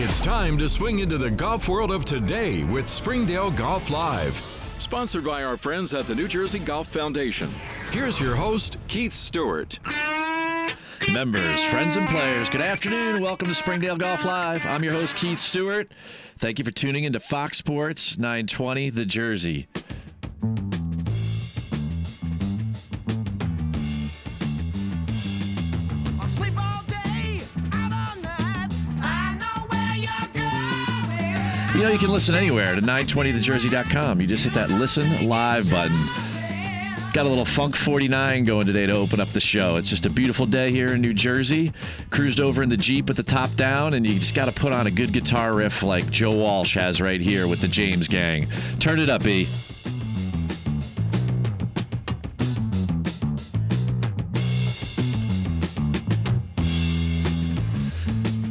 It's time to swing into the golf world of today with Springdale Golf Live. Sponsored by our friends at the New Jersey Golf Foundation. Here's your host, Keith Stewart. Members, friends, and players, good afternoon. Welcome to Springdale Golf Live. I'm your host, Keith Stewart. Thank you for tuning into Fox Sports 920, The Jersey. You know, you can listen anywhere to 920thejersey.com. You just hit that listen live button. Got a little Funk 49 going today to open up the show. It's just a beautiful day here in New Jersey. Cruised over in the Jeep with the top down, and you just got to put on a good guitar riff like Joe Walsh has right here with the James Gang. Turn it up, E.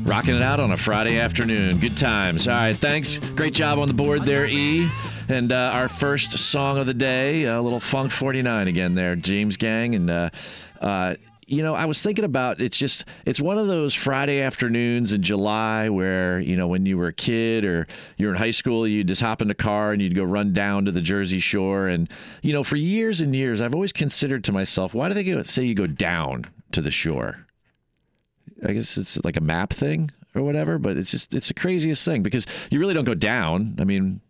Rocking it out on a Friday afternoon. Good times. All right, thanks. Great job on the board there, E. And uh, our first song of the day, a little Funk 49 again there, James Gang. And, uh, uh, you know, I was thinking about it's just, it's one of those Friday afternoons in July where, you know, when you were a kid or you're in high school, you'd just hop in the car and you'd go run down to the Jersey Shore. And, you know, for years and years, I've always considered to myself, why do they say you go down to the shore? I guess it's like a map thing or whatever, but it's just it's the craziest thing because you really don't go down. I mean,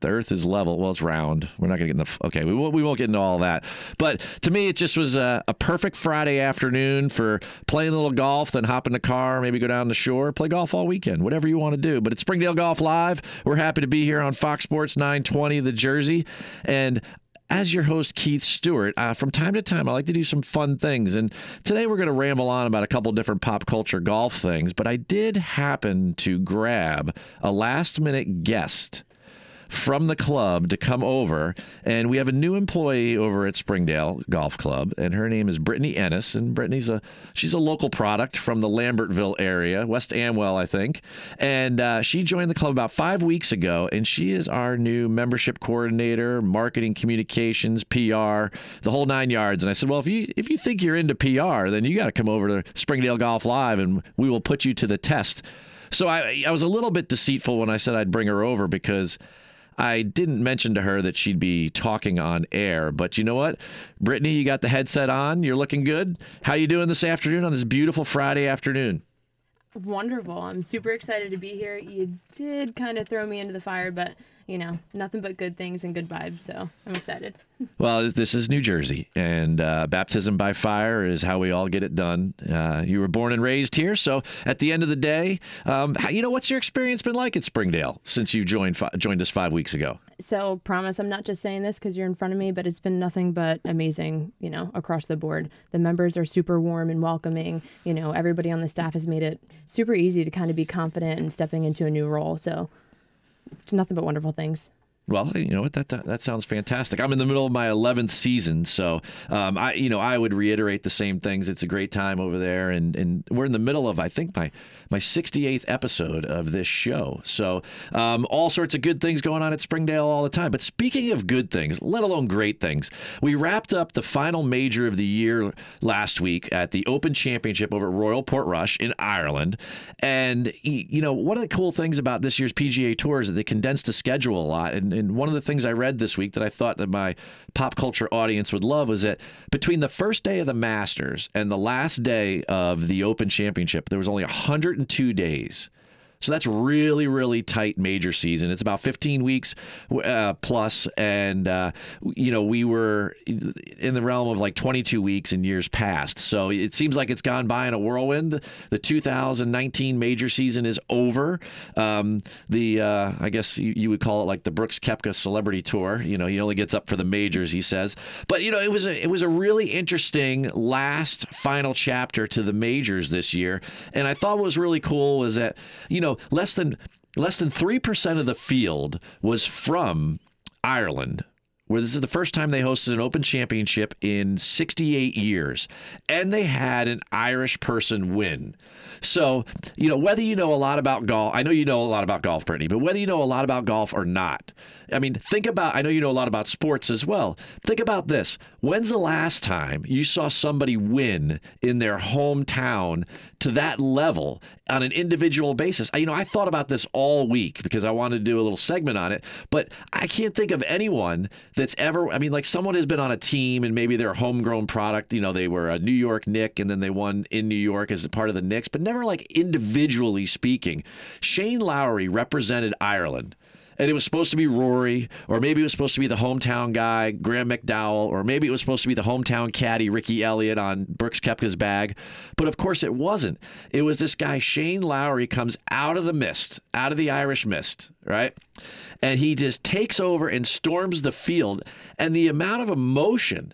the Earth is level. Well, it's round. We're not going to get in the okay. We won't we won't get into all that. But to me, it just was a, a perfect Friday afternoon for playing a little golf, then hop in the car, maybe go down the shore, play golf all weekend, whatever you want to do. But it's Springdale Golf Live. We're happy to be here on Fox Sports 920, the Jersey, and as your host, Keith Stewart, uh, from time to time, I like to do some fun things. And today we're going to ramble on about a couple different pop culture golf things. But I did happen to grab a last minute guest from the club to come over. And we have a new employee over at Springdale Golf Club, and her name is Brittany Ennis. And Brittany's a she's a local product from the Lambertville area, West Amwell, I think. And uh, she joined the club about five weeks ago, and she is our new membership coordinator, marketing communications, PR, the whole nine yards. And I said, well, if you if you think you're into PR, then you got to come over to Springdale Golf Live, and we will put you to the test. So I, I was a little bit deceitful when I said I'd bring her over because I didn't mention to her that she'd be talking on air, but you know what? Brittany, you got the headset on. You're looking good. How you doing this afternoon on this beautiful Friday afternoon? Wonderful. I'm super excited to be here. You did kind of throw me into the fire, but you know, nothing but good things and good vibes. So I'm excited. well, this is New Jersey, and uh, baptism by fire is how we all get it done. Uh, you were born and raised here, so at the end of the day, um, you know, what's your experience been like at Springdale since you joined joined us five weeks ago? So, promise, I'm not just saying this because you're in front of me, but it's been nothing but amazing, you know, across the board. The members are super warm and welcoming. You know, everybody on the staff has made it super easy to kind of be confident and stepping into a new role. So, nothing but wonderful things. Well, you know what that, that, sounds fantastic. I'm in the middle of my 11th season, so um, I you know I would reiterate the same things. It's a great time over there, and and we're in the middle of I think my my 68th episode of this show. So um, all sorts of good things going on at Springdale all the time. But speaking of good things, let alone great things, we wrapped up the final major of the year last week at the Open Championship over at Royal Portrush in Ireland, and you know one of the cool things about this year's PGA Tour is that they condensed the schedule a lot and and one of the things I read this week that I thought that my pop culture audience would love was that between the first day of the Masters and the last day of the Open Championship, there was only 102 days. So that's really, really tight major season. It's about 15 weeks uh, plus, and uh, you know we were in the realm of like 22 weeks in years past. So it seems like it's gone by in a whirlwind. The 2019 major season is over. Um, the uh, I guess you, you, would call it like the Brooks Koepka Celebrity Tour. You know he only gets up for the majors, he says. But you know it was a it was a really interesting last final chapter to the majors this year, and I thought what was really cool was that you know know, less than less than 3% of the field was from Ireland where this is the first time they hosted an Open Championship in 68 years, and they had an Irish person win. So, you know, whether you know a lot about golf, I know you know a lot about golf, Brittany, but whether you know a lot about golf or not, I mean, think about, I know you know a lot about sports as well. Think about this. When's the last time you saw somebody win in their hometown to that level on an individual basis? You know, I thought about this all week because I wanted to do a little segment on it, but I can't think of anyone that's ever, I mean, like someone has been on a team and maybe they're a homegrown product. You know, they were a New York Knick and then they won in New York as a part of the Knicks, but never like individually speaking. Shane Lowry represented Ireland and it was supposed to be Rory, or maybe it was supposed to be the hometown guy, Graham McDowell, or maybe it was supposed to be the hometown caddy, Ricky Elliott on Brooks Koepka's bag. But of course, it wasn't. It was this guy, Shane Lowry, comes out of the mist, out of the Irish mist, right? And he just takes over and storms the field. And the amount of emotion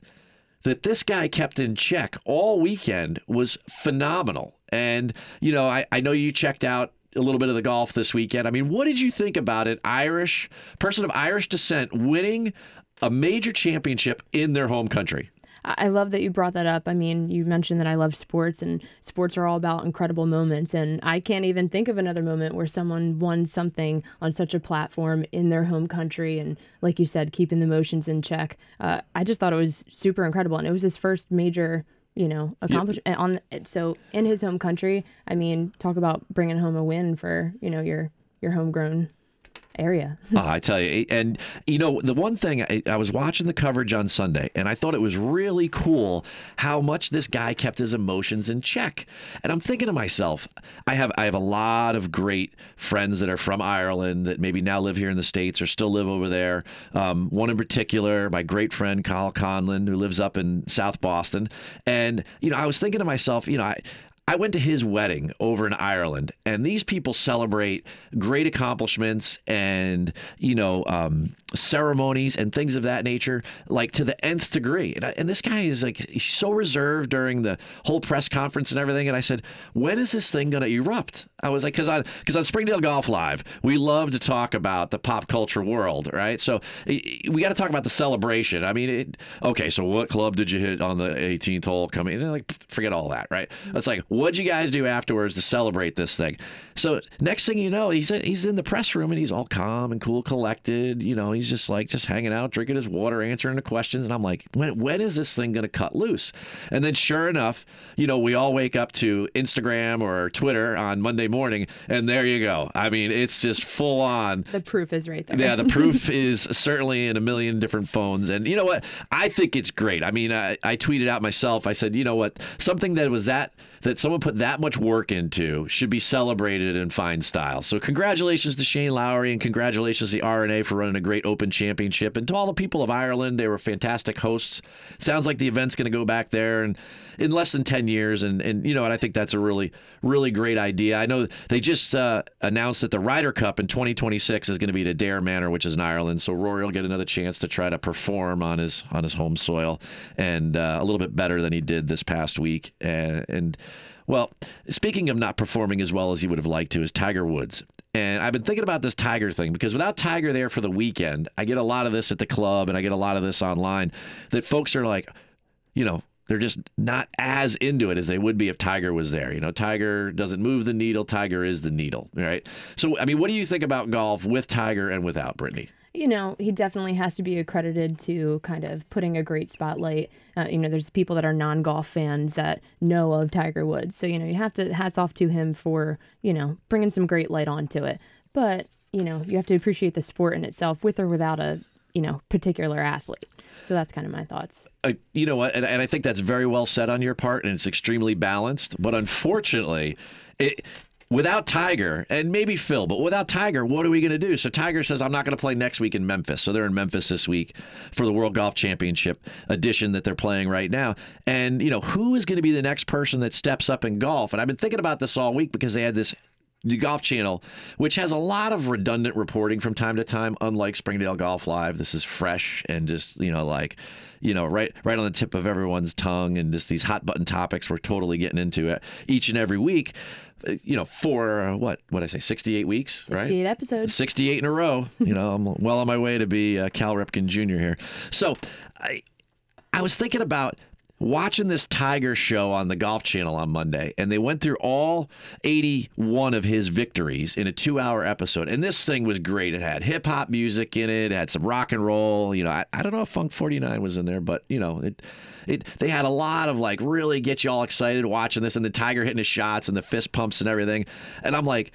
that this guy kept in check all weekend was phenomenal. And, you know, I, I know you checked out a little bit of the golf this weekend. I mean, what did you think about it? Irish person of Irish descent winning a major championship in their home country. I love that you brought that up. I mean, you mentioned that I love sports, and sports are all about incredible moments. And I can't even think of another moment where someone won something on such a platform in their home country. And like you said, keeping the emotions in check. Uh, I just thought it was super incredible. And it was his first major you know, accomplish yep. on so in his home country. I mean, talk about bringing home a win for you know your your homegrown area. oh, I tell you, and you know the one thing I, I, was watching the coverage on Sunday, and I thought it was really cool how much this guy kept his emotions in check. And I'm thinking to myself, I have I have a lot of great friends that are from Ireland that maybe now live here in the states or still live over there. Um, one in particular, my great friend Kyle Conlon, who lives up in South Boston, and you know I was thinking to myself, you know I I went to his wedding over in Ireland, and these people celebrate great accomplishments and you know um, ceremonies and things of that nature, like to the nth degree. And, I, and this guy is like so reserved during the whole press conference and everything. And I said, when is this thing going to erupt? I was like, because on because on Springdale Golf Live, we love to talk about the pop culture world, right? So we got to talk about the celebration. I mean, it, okay, so what club did you hit on the 18th hole coming? And like, forget all that, right? It's like What'd you guys do afterwards to celebrate this thing? So next thing you know, he's he's in the press room and he's all calm and cool, collected. You know, he's just like just hanging out, drinking his water, answering the questions. And I'm like, when when is this thing going to cut loose? And then sure enough, you know, we all wake up to Instagram or Twitter on Monday morning, and there you go. I mean, it's just full on. The proof is right there. Yeah, the proof is certainly in a million different phones. And you know what? I think it's great. I mean, I, I tweeted out myself. I said, you know what? Something that was that that someone put that much work into should be celebrated in fine style. So congratulations to Shane Lowry and congratulations to the R&A for running a great Open Championship and to all the people of Ireland. They were fantastic hosts. Sounds like the event's going to go back there and in less than 10 years and and you know and I think that's a really really great idea. I know they just uh, announced that the Ryder Cup in 2026 is going to be at Adare Manor, which is in Ireland. So Rory will get another chance to try to perform on his on his home soil and uh, a little bit better than he did this past week and, and well, speaking of not performing as well as he would have liked to, is Tiger Woods. And I've been thinking about this Tiger thing because without Tiger there for the weekend, I get a lot of this at the club and I get a lot of this online that folks are like, you know, they're just not as into it as they would be if Tiger was there. You know, Tiger doesn't move the needle, Tiger is the needle, right? So, I mean, what do you think about golf with Tiger and without Brittany? you know, he definitely has to be accredited to kind of putting a great spotlight. Uh, you know, there's people that are non golf fans that know of Tiger Woods. So, you know, you have to hats off to him for, you know, bringing some great light onto it. But, you know, you have to appreciate the sport in itself with or without a, you know, particular athlete. So that's kind of my thoughts. Uh, you know what? And, and I think that's very well said on your part, and it's extremely balanced. But unfortunately, it, without Tiger and maybe Phil, but without Tiger, what are we going to do? So Tiger says, I'm not going to play next week in Memphis. So they're in Memphis this week for the World Golf Championship edition that they're playing right now. And, you know, who is going to be the next person that steps up in golf? And I've been thinking about this all week because they had this the Golf Channel, which has a lot of redundant reporting from time to time, unlike Springdale Golf Live. This is fresh and just, you know, like, you know, right right on the tip of everyone's tongue and just these hot button topics we're totally getting into it each and every week. uh, you know, for uh, what what I say, 68 weeks, right? 68 episodes. 68 in a row. You know, I'm well on my way to be uh, Cal Ripken Jr. here. So I, I was thinking about watching this Tiger show on the Golf Channel on Monday, and they went through all 81 of his victories in a two hour episode. And this thing was great. It had hip hop music in it, it had some rock and roll. You know, I, I don't know if Funk 49 was in there, but, you know, it, it, they had a lot of like really get you all excited watching this, and the Tiger hitting his shots and the fist pumps and everything. And I'm like,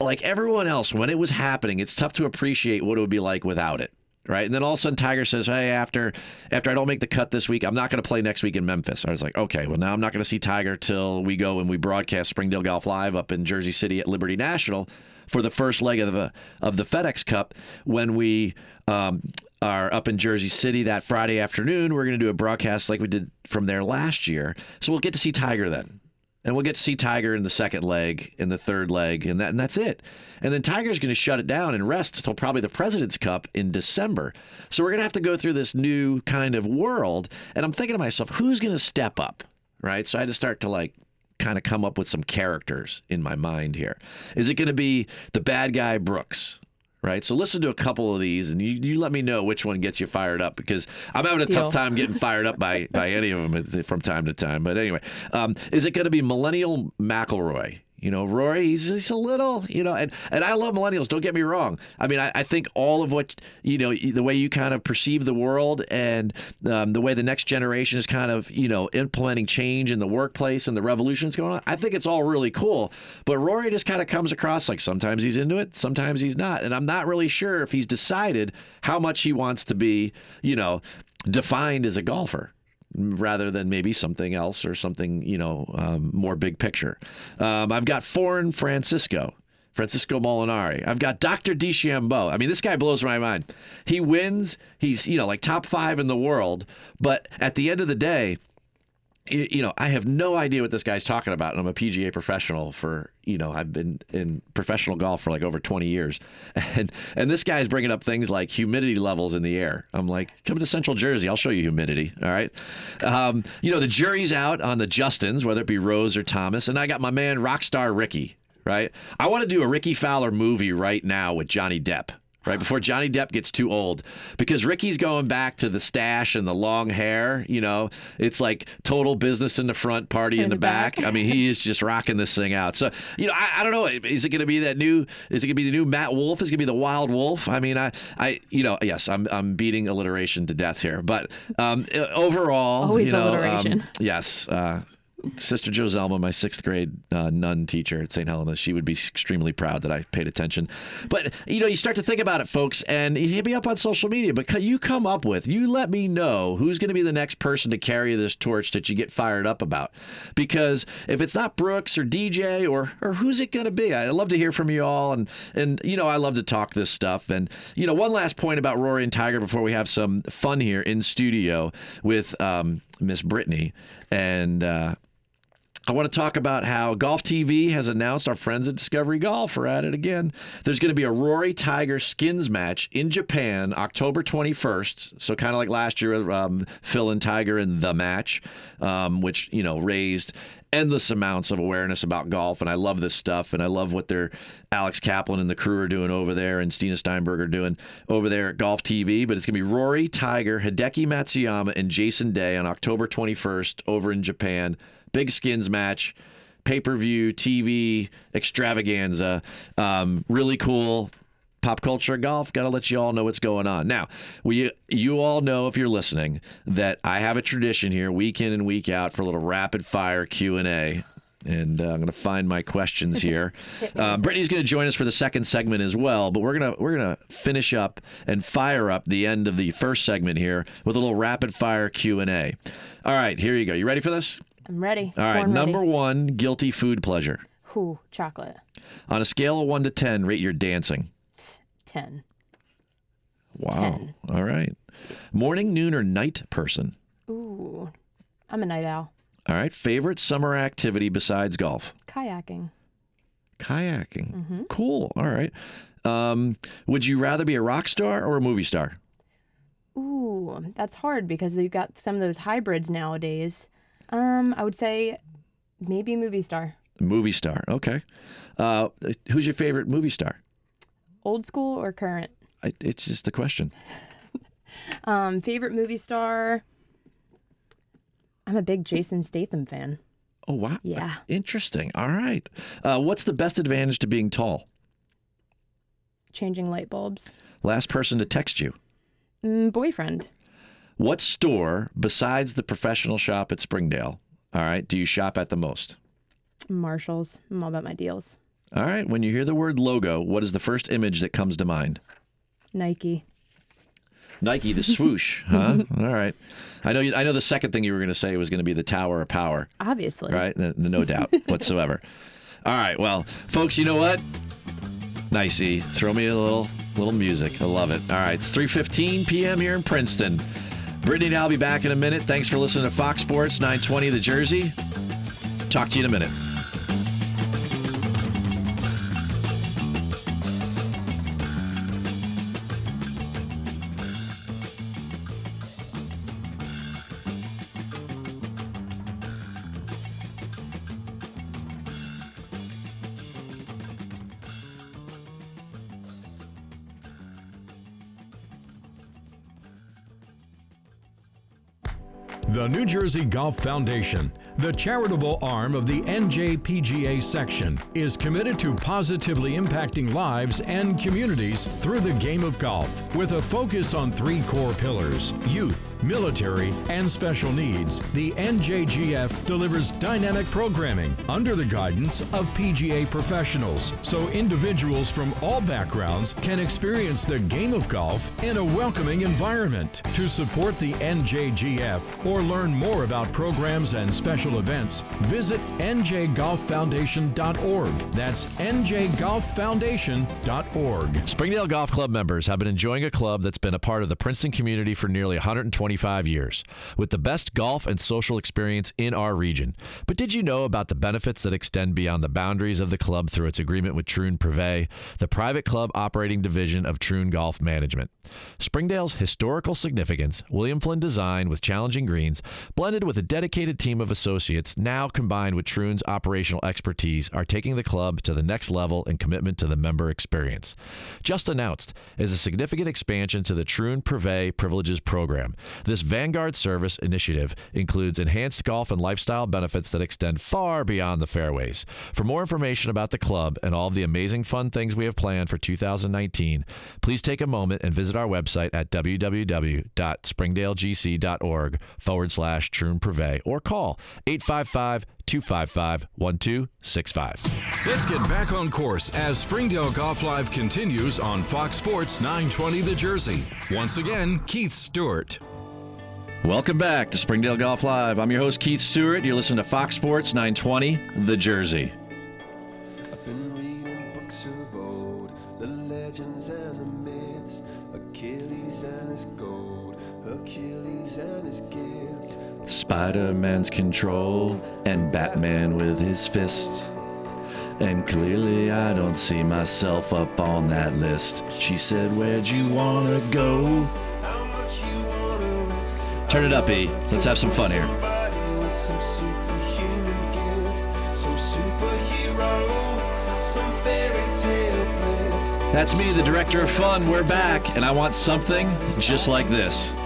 like everyone else, when it was happening, it's tough to appreciate what it would be like without it. Right. And then all of a sudden Tiger says, Hey, after after I don't make the cut this week, I'm not gonna play next week in Memphis. I was like, Okay, well now I'm not gonna see Tiger till we go and we broadcast Springdale Golf Live up in Jersey City at Liberty National for the first leg of the of the FedEx Cup when we um, are up in Jersey City that Friday afternoon. We're going to do a broadcast like we did from there last year. So we'll get to see Tiger then. And we'll get to see Tiger in the second leg, in the third leg, and that and that's it. And then Tiger's going to shut it down and rest until probably the President's Cup in December. So we're going to have to go through this new kind of world. And I'm thinking to myself, who's going to step up, right? So I had to start to like kind of come up with some characters in my mind here. Is it going to be the bad guy Brooks? Right. So listen to a couple of these and you, you let me know which one gets you fired up because I'm having a Deal. tough time getting fired up by, by any of them from time to time. But anyway, um, is it going to be Millennial McIlroy? You know, Rory, he's, he's a little, you know, and, and I love millennials. Don't get me wrong. I mean, I, I think all of what, you know, the way you kind of perceive the world and um, the way the next generation is kind of, you know, implementing change in the workplace and the revolution going on, I think it's all really cool. But Rory just kind of comes across like sometimes he's into it, sometimes he's not. And I'm not really sure if he's decided how much he wants to be, you know, defined as a golfer rather than maybe something else or something you know um, more big picture. Um, I've got foreign Francisco. Francisco Molinari. I've got Dr. DeChambeau. I mean, this guy blows my mind. He wins. He's, you know, like top five in the world. But at the end of the day, you know, I have no idea what this guy's talking about. And I'm a PGA professional for, you know, I've been in professional golf for like over 20 years. And and this guy's bringing up things like humidity levels in the air. I'm like, come to Central Jersey. I'll show you humidity. All right. Um, you know, the jury's out on the Justins, whether it be Rose or Thomas. And I got my man, Rockstar Ricky, right? I want to do a Rickie Fowler movie right now with Johnny Depp right before Johnny Depp gets too old. Because Ricky's going back to the stash and the long hair you know? It's like total business in the front party in, the, back. I mean he is just rocking this thing out. So you know I, I don't know. Is it going to be that new is it going to be the new Matt Wolff? Is it going to be the Wild Wolf? I mean I I you know yes I'm I'm beating alliteration to death here. But um overall Always you know um, alliteration. yes uh Sister Joe Zelma, my sixth grade uh, nun teacher at St. Helena, she would be extremely proud that I paid attention. But you know, you start to think about it, folks, and you hit me up on social media. But you come up with, you let me know who's going to be the next person to carry this torch that you get fired up about. Because if it's not Brooks or DJ or or who's it going to be? I'd love to hear from you all, and and you know, I love to talk this stuff. And you know, one last point about Rory and Tiger before we have some fun here in studio with um, Miss Brittany and. Uh, I want to talk about how Golf TV has announced our friends at Discovery Golf are at it again. There's going to be a Rory Tiger skins match in Japan October 21st. So kind of like last year, um, Phil and Tiger in the match, um, which you know raised endless amounts of awareness about golf. And I love this stuff, and I love what their Alex Kaplan and the crew are doing over there, and Stina Steinberg are doing over there at Golf TV. But it's going to be Rory Tiger, Hideki Matsuyama, and Jason Day on October 21st over in Japan big skins match, pay per view, TV extravaganza. Um, really cool. Pop culture golf. Got to let you all know what's going on. Now, we you all know if you're listening that I have a tradition here, week in and week out, for a little rapid fire Q and A. And uh, I'm going to find my questions here. Uh, Brittany's going to join us for the second segment as well, but we're gonna we're gonna finish up and fire up the end of the first segment here with a little rapid fire Q and A. All right, here you go. You ready for this? I'm ready. All right, Born number ready. one, guilty food pleasure. Ooh, chocolate. On a scale of one to 10, rate your dancing. 10. Wow. 10. All right. Morning, noon, or night person. Ooh, I'm a night owl. All right. Favorite summer activity besides golf? Kayaking. Kayaking. Mm-hmm. Cool. All right. Um, would you rather be a rock star or a movie star? Ooh, that's hard because you've got some of those hybrids nowadays. Um, I would say maybe movie star. Movie star. Okay. Uh, who's your favorite movie star? Old school or current? I, it's just a question. Um, favorite movie star? I'm a big Jason Statham fan. Oh wow. Yeah. Interesting. All right. Uh, what's the best advantage to being tall? Changing light bulbs. Last person to text you. Mm, boyfriend. What store besides the professional shop at Springdale? All right. Do you shop at the most? Marshalls. I'm all about my deals. All right. When you hear the word logo, what is the first image that comes to mind? Nike. Nike, the swoosh, huh? All right. I know. You, I know. The second thing you were going to say was going to be the Tower of Power, Obviously. right? No, no doubt whatsoever. All right. Well, folks, you know what? Nicey, throw me a little little music. I love it. All right. It's 3:15 p.m. here in Princeton. Brittany and I'll be back in a minute. Thanks for listening to Fox Sports 920 The Jersey. Talk to you in a minute. The New Jersey Golf Foundation, the charitable arm of the NJPGA section, is committed to positively impacting lives and communities through the game of golf with a focus on three core pillars youth, military, and special needs. The NJGF delivers dynamic programming under the guidance of PGA professionals so individuals from all backgrounds can experience the game of golf in a welcoming environment. To support the NJGF or learn more about programs and special events, visit njgolffoundation.org. That's njgolffoundation.org. Springdale Golf Club members have been enjoying a club that's been a part of the Princeton community for nearly 125 years, with the best golf and social experience in our region. But did you know about the benefits that extend beyond the boundaries of the club through its agreement with Troon Privé, the private club operating division of Troon Golf Management? Springdale's historical significance, William Flynn design with challenging greens, blended with a dedicated team of associates, now combined with Troon's operational expertise, are taking the club to the next level in commitment to the member experience. Just announced is a significant expansion to the Troon Privé Privileges Program. This Vanguard Service initiative includes enhanced golf and lifestyle benefits that extend far beyond the fairways. For more information about the club and all of the amazing fun things we have planned for 2019, please take a moment and visit our website at www.springdalegc.org forward slash Troon Privé or call 855 255 1265. Let's get back on course as Springdale Golf Live continues on Fox Sports 920 The Jersey. Once again, Keith Stewart. Welcome back to Springdale Golf Live. I'm your host, Keith Stewart. You're listening to Fox Sports 920, The Jersey. I've been reading books of old, the legends and the myths, Achilles and his gold, Hercules and his gifts. Spider Man's control, and Batman with his fist. And clearly, I don't see myself up on that list. She said, Where'd you wanna go? Turn it up, E. Let's have some fun here. That's me, the director of fun. We're back, and I want something just like this.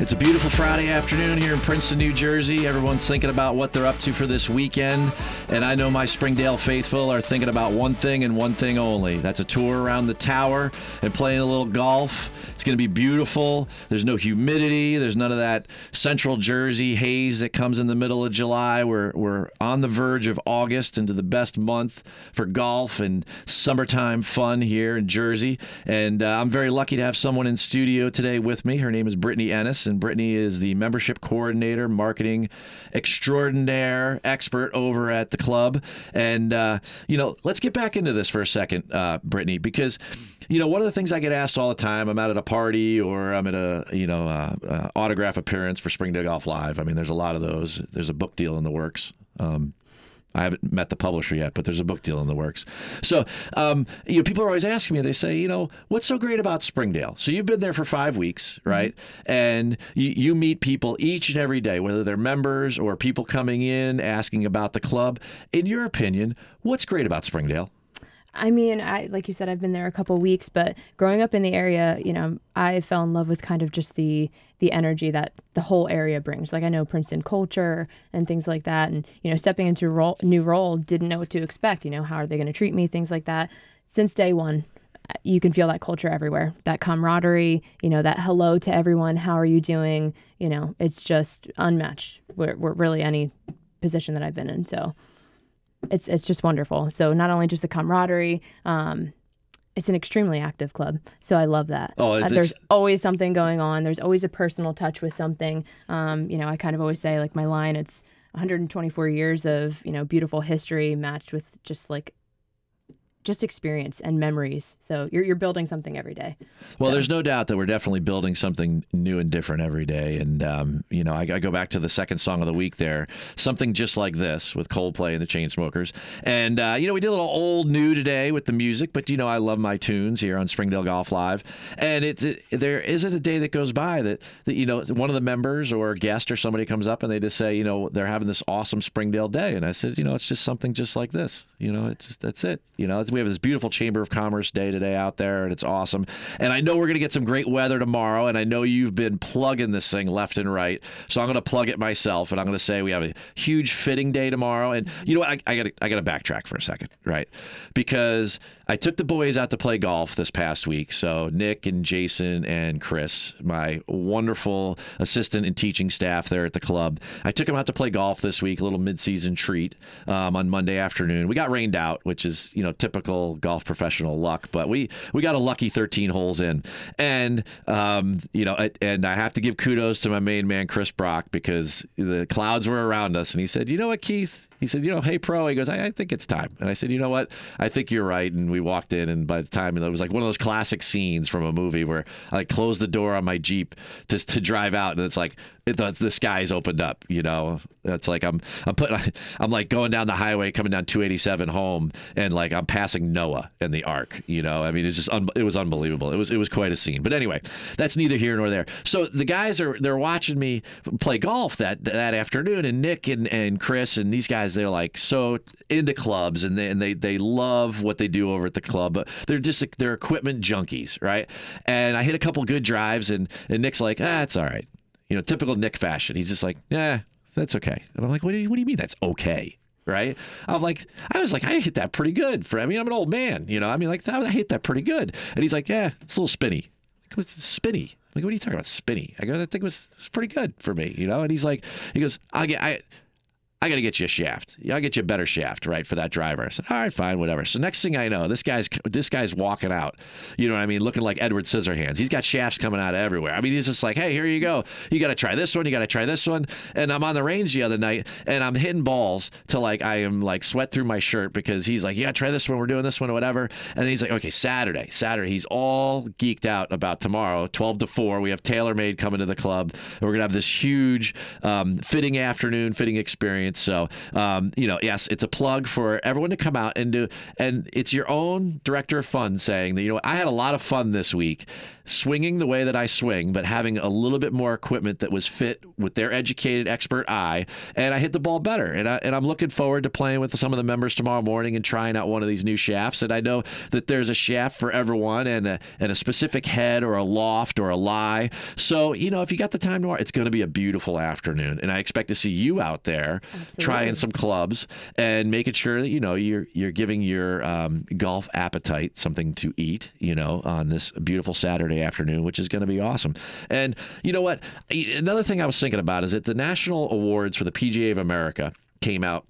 It's a beautiful Friday afternoon here in Princeton, New Jersey. Everyone's thinking about what they're up to for this weekend. And I know my Springdale faithful are thinking about one thing and one thing only. That's a tour around the tower and playing a little golf. It's going to be beautiful. There's no humidity. There's none of that central Jersey haze that comes in the middle of July. We're, we're on the verge of August into the best month for golf and summertime fun here in Jersey. And uh, I'm very lucky to have someone in studio today with me. Her name is Brittany Ennis, and Brittany is the membership coordinator, marketing extraordinaire, expert over at the club. And, uh, you know, let's get back into this for a second, uh, Brittany, because, you know, one of the things I get asked all the time, I'm out at a party or I'm at a you know uh, uh, autograph appearance for Spring Springdale Golf Live. I mean, there's a lot of those. There's a book deal in the works. Um, I haven't met the publisher yet, but there's a book deal in the works. So, um, you know, people are always asking me. They say, you know, what's so great about Springdale? So you've been there for five weeks, right? Mm-hmm. And you, you meet people each and every day, whether they're members or people coming in asking about the club. In your opinion, what's great about Springdale? I mean, I like you said, I've been there a couple weeks, but growing up in the area, you know, I fell in love with kind of just the the energy that the whole area brings. Like I know Princeton culture and things like that, and you know, stepping into a role, new role, didn't know what to expect. You know, how are they going to treat me? Things like that. Since day one, you can feel that culture everywhere, that camaraderie. You know, that hello to everyone. How are you doing? You know, it's just unmatched. We're, we're really any position that I've been in. So it's it's just wonderful. So not only just the camaraderie, um, it's an extremely active club. So I love that. Oh, uh, there's always something going on. There's always a personal touch with something. Um, you know, I kind of always say like my line. It's 124 years of you know beautiful history matched with just like just experience and memories. So you're, you're building something every day. Well, so. there's no doubt that we're definitely building something new and different every day. And, um, you know, I, I, go back to the second song of the week there, something just like this with Coldplay and the Chainsmokers. And, uh, you know, we did a little old new today with the music, but, you know, I love my tunes here on Springdale Golf Live. And it's, it, there isn't a day that goes by that, that, you know, one of the members or a guest or somebody comes up and they just say, you know, they're having this awesome Springdale day. And I said, you know, it's just something just like this. You know, it's just, that's it. You know, we have this beautiful Chamber of Commerce day today out there, and it's awesome. And I know we're going to get some great weather tomorrow, and I know you've been plugging this thing left and right. So I'm going to plug it myself, and I'm going to say we have a huge fitting day tomorrow. And you know what? I, got I got to backtrack for a second, right? Because I took the boys out to play golf this past week. So Nick and Jason and Chris, my wonderful assistant and teaching staff there at the club, I took them out to play golf this week, a little midseason treat um, on Monday afternoon. We got rained out, which is you know typical golf professional luck, but we we got a lucky 13 holes in, and um, you know, and I have to give kudos to my main man Chris Brock because the clouds were around us, and he said, you know what, Keith he said, you know, hey, pro. He goes, I, I, think it's time. And I said, you know what? I think you're right. And we walked in, and by the time it was like one of those classic scenes from a movie where I closed the door on my Jeep to, to drive out, and it's like the, the skies opened up. You know, it's like I'm I'm putting I'm like going down the highway, coming down 287 home, and like I'm passing Noah and the Ark. You know, I mean, it's just un, it was unbelievable. It was it was quite a scene. But anyway, that's neither here nor there. So the guys are they're watching me play golf that that afternoon, and Nick and, and Chris and these guys they're like so into clubs and they and they they love what they do over at the club. But they're just they're equipment junkies, right? And I hit a couple good drives, and and Nick's like, ah, it's all right. You know, typical Nick fashion. He's just like, yeah, that's okay. And I'm like, what do you what do you mean that's okay? right? I'm like, I was like, I hit that pretty good. For I mean, I'm an old man, you know. I mean, like, I hit that pretty good. And he's like, yeah, it's a little spinny. Like, what's spinny? I'm like, what are you talking about, spinny? I go, that thing was, was pretty good for me, you know. And he's like, he goes, I get, I, I got to get you a shaft. I'll get you a better shaft, right, for that driver. I said, all right, fine, whatever. So next thing I know, this guy's this guy's walking out. You know what I mean? Looking like Edward Scissorhands. He's got shafts coming out everywhere. I mean, he's just like, hey, here you go. You got to try this one. You got to try this one. And I'm on the range the other night, and I'm hitting balls to like I am like sweat through my shirt because he's like, yeah, try this one. We're doing this one or whatever. And he's like, okay, Saturday, Saturday. He's all geeked out about tomorrow, 12 to 4. We have TaylorMade coming to the club. And we're gonna have this huge um, fitting afternoon, fitting experience. So. Um, um, you know, yes, it's a plug for everyone to come out and do, and it's your own director of fun saying that, you know, I had a lot of fun this week swinging the way that I swing, but having a little bit more equipment that was fit with their educated expert eye, and I hit the ball better. And, I, and I'm looking forward to playing with some of the members tomorrow morning and trying out one of these new shafts. And I know that there's a shaft for everyone and a, and a specific head or a loft or a lie. So, you know, if you got the time tomorrow, it's going to be a beautiful afternoon. And I expect to see you out there Absolutely. trying some clubs and making sure that, you know, you're, you're giving your um, golf appetite something to eat, you know, on this beautiful Saturday afternoon, which is going to be awesome. And you know what? Another thing I was thinking about is that the national awards for the PGA of America came out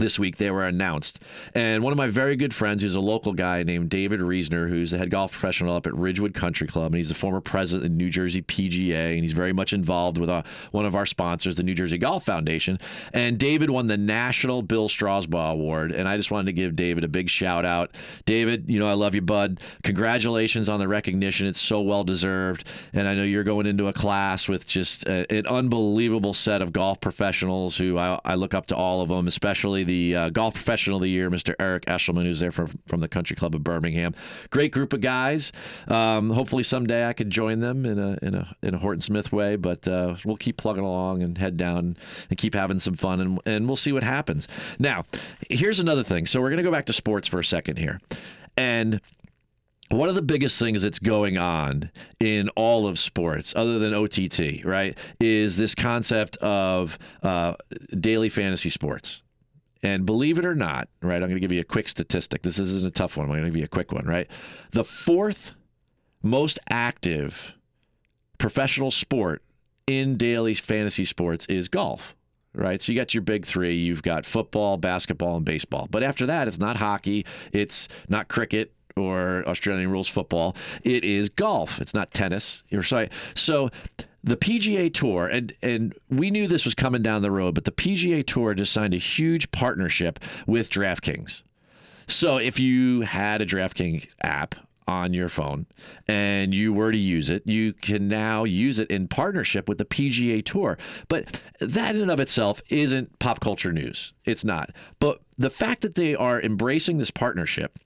this week they were announced. And one of my very good friends, who's a local guy named David Reesner, who's the head golf professional up at Ridgewood Country Club, and he's the former president of the New Jersey PGA, and he's very much involved with uh, one of our sponsors, the New Jersey Golf Foundation. And David won the National Bill Strausbaugh Award, and I just wanted to give David a big shout out. David, you know I love you, bud. Congratulations on the recognition; it's so well deserved. And I know you're going into a class with just a, an unbelievable set of golf professionals who I, I look up to all of them, especially the uh, golf professional of the year, Mr. Eric Eshleman, who's there from, from the Country Club of Birmingham. Great group of guys. Um, hopefully someday I could join them in a in a in a Horton Smith way, but uh, we'll keep plugging along and head down and keep having some fun, and and we'll see what happens. Now, here's another thing. So we're gonna go back to sports for a second here, and one of the biggest things that's going on in all of sports, other than OTT, right, is this concept of uh, daily fantasy sports. And believe it or not, right, I'm going to give you a quick statistic. This isn't a tough one. I'm going to give you a quick one, right? The fourth most active professional sport in daily fantasy sports is golf right? So you got your big three. You've got football, basketball, and baseball. But after that, it's not hockey, it's not cricket or Australian rules football. It is golf. It's not tennis. You're sorry. So the PGA Tour, and and we knew this was coming down the road, but the PGA Tour just signed a huge partnership with DraftKings. So if you had a DraftKings app on your phone and you were to use it, you can now use it in partnership with the PGA Tour. But that in and of itself isn't pop culture news. It's not. But the fact that they are embracing this partnership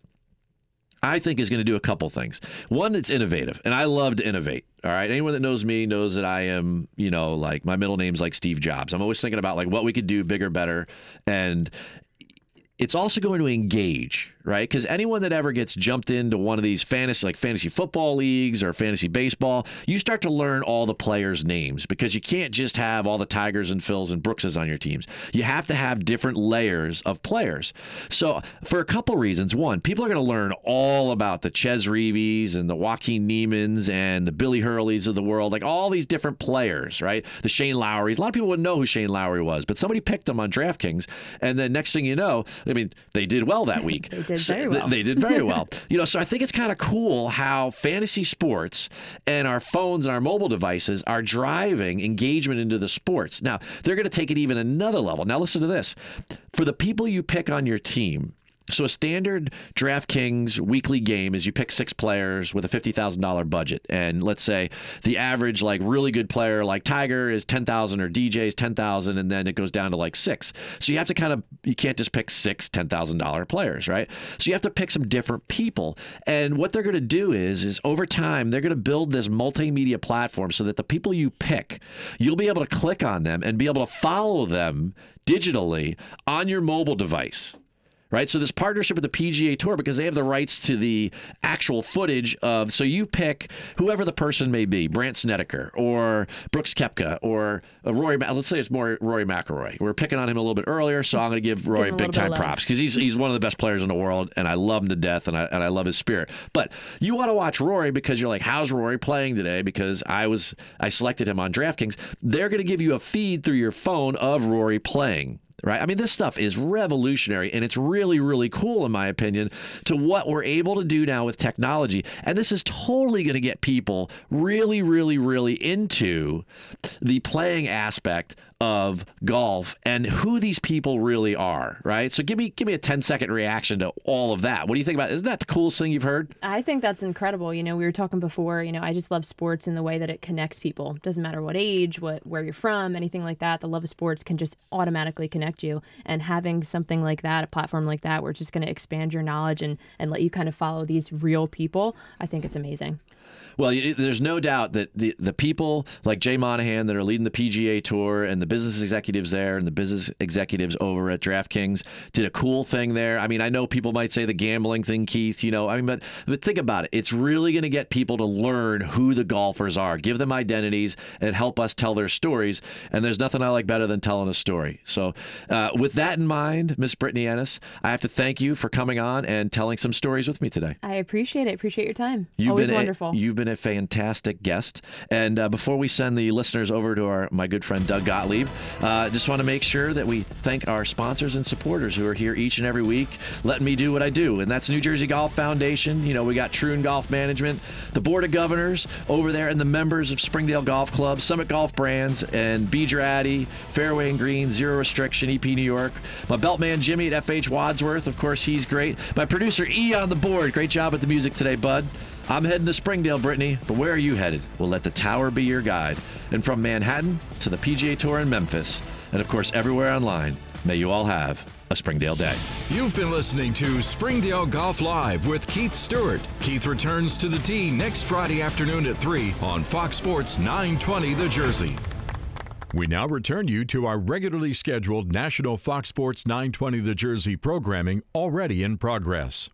I think is going to do a couple things. One, it's innovative, and I love to innovate. All right, anyone that knows me knows that I am, you know, like my middle name's like Steve Jobs. I'm always thinking about like what we could do bigger, better, and it's also going to engage, right? Because anyone that ever gets jumped into one of these fantasy, like fantasy football leagues or fantasy baseball, you start to learn all the players' names because you can't just have all the Tigers and Phils and Brookses on your teams. You have to have different layers of players. So, for a couple reasons, one, people are going to learn all about the Chez Reavies and the Joaquin Niemanns and the Billy Hurleys of the world, like all these different players, right? The Shane Lowrys. A lot of people wouldn't know who Shane Lowry was, but somebody picked him on DraftKings, and then next thing you know, I mean, they did well that week. they did very well. They did very well. you know, so I think it's kind of cool how fantasy sports and our phones and our mobile devices are driving engagement into the sports. Now, they're going to take it even another level. Now, listen to this. For the people you pick on your team, so a standard DraftKings weekly game is you pick six players with a fifty thousand dollar budget, and let's say the average like really good player like Tiger is ten thousand or DJ is ten thousand, and then it goes down to like six. So you have to kind of you can't just pick six ten thousand dollar players, right? So you have to pick some different people, and what they're going to do is is over time they're going to build this multimedia platform so that the people you pick, you'll be able to click on them and be able to follow them digitally on your mobile device right? So this partnership with the PGA Tour because they have the rights to the actual footage of. So you pick whoever the person may be, Brandt Snedeker or Brooks Koepka or Rory. Let's say it's more Rory McIlroy. We're picking on him a little bit earlier, so I'm going to give Rory a big time props because he's he's one of the best players in the world, and I love him to death, and I and I love his spirit. But you want to watch Rory because you're like, how's Rory playing today? Because I was I selected him on DraftKings. They're going to give you a feed through your phone of Rory playing. Right. I mean, this stuff is revolutionary and it's really, really cool, in my opinion, to what we're able to do now with technology. And this is totally going to get people really, really, really into the playing aspect of golf and who these people really are. Right. So give me give me a 10 second reaction to all of that. What do you think about Isn't that the coolest thing you've heard? I think that's incredible. You know, we were talking before, you know, I just love sports in the way that it connects people. Doesn't matter what age, what where you're from, anything like that. The love of sports can just automatically connect you. And having something like that, a platform like that, where it's just going to expand your knowledge and and let you kind of follow these real people, I think it's amazing. Well, there's no doubt that the, the people like Jay Monahan that are leading the PGA Tour and the business executives there and the business executives over at DraftKings did a cool thing there. I mean, I know people might say the gambling thing, Keith, you know, I mean, but, but think about it. It's really going to get people to learn who the golfers are, give them identities, and help us tell their stories. And there's nothing I like better than telling a story. So, uh, with that in mind, Miss Brittany Ennis, I have to thank you for coming on and telling some stories with me today. I appreciate it. Appreciate your time. You've Always been a- wonderful. you've been been a fantastic guest. And uh, before we send the listeners over to our my good friend Doug Gottlieb, uh, just want to make sure that we thank our sponsors and supporters who are here each and every week, letting me do what I do, and that's New Jersey Golf Foundation. You know, we got Troon Golf Management, the Board of Governors over there, and the members of Springdale Golf Club, Summit Golf Brands, and Beeger Addy, Fairway and Green, Zero Restriction, EP New York. My belt man Jimmy at FH Wadsworth, of course, he's great. My producer E on the board, great job with the music today, bud. I'm heading to Springdale, Brittany, but where are you headed? We'll let the tower be your guide. And from Manhattan to the PGA Tour in Memphis, and of course everywhere online, may you all have a Springdale day. You've been listening to Springdale Golf Live with Keith Stewart. Keith returns to the tee next Friday afternoon at 3 on Fox Sports 920 The Jersey. We now return you to our regularly scheduled National Fox Sports 920 The Jersey programming already in progress.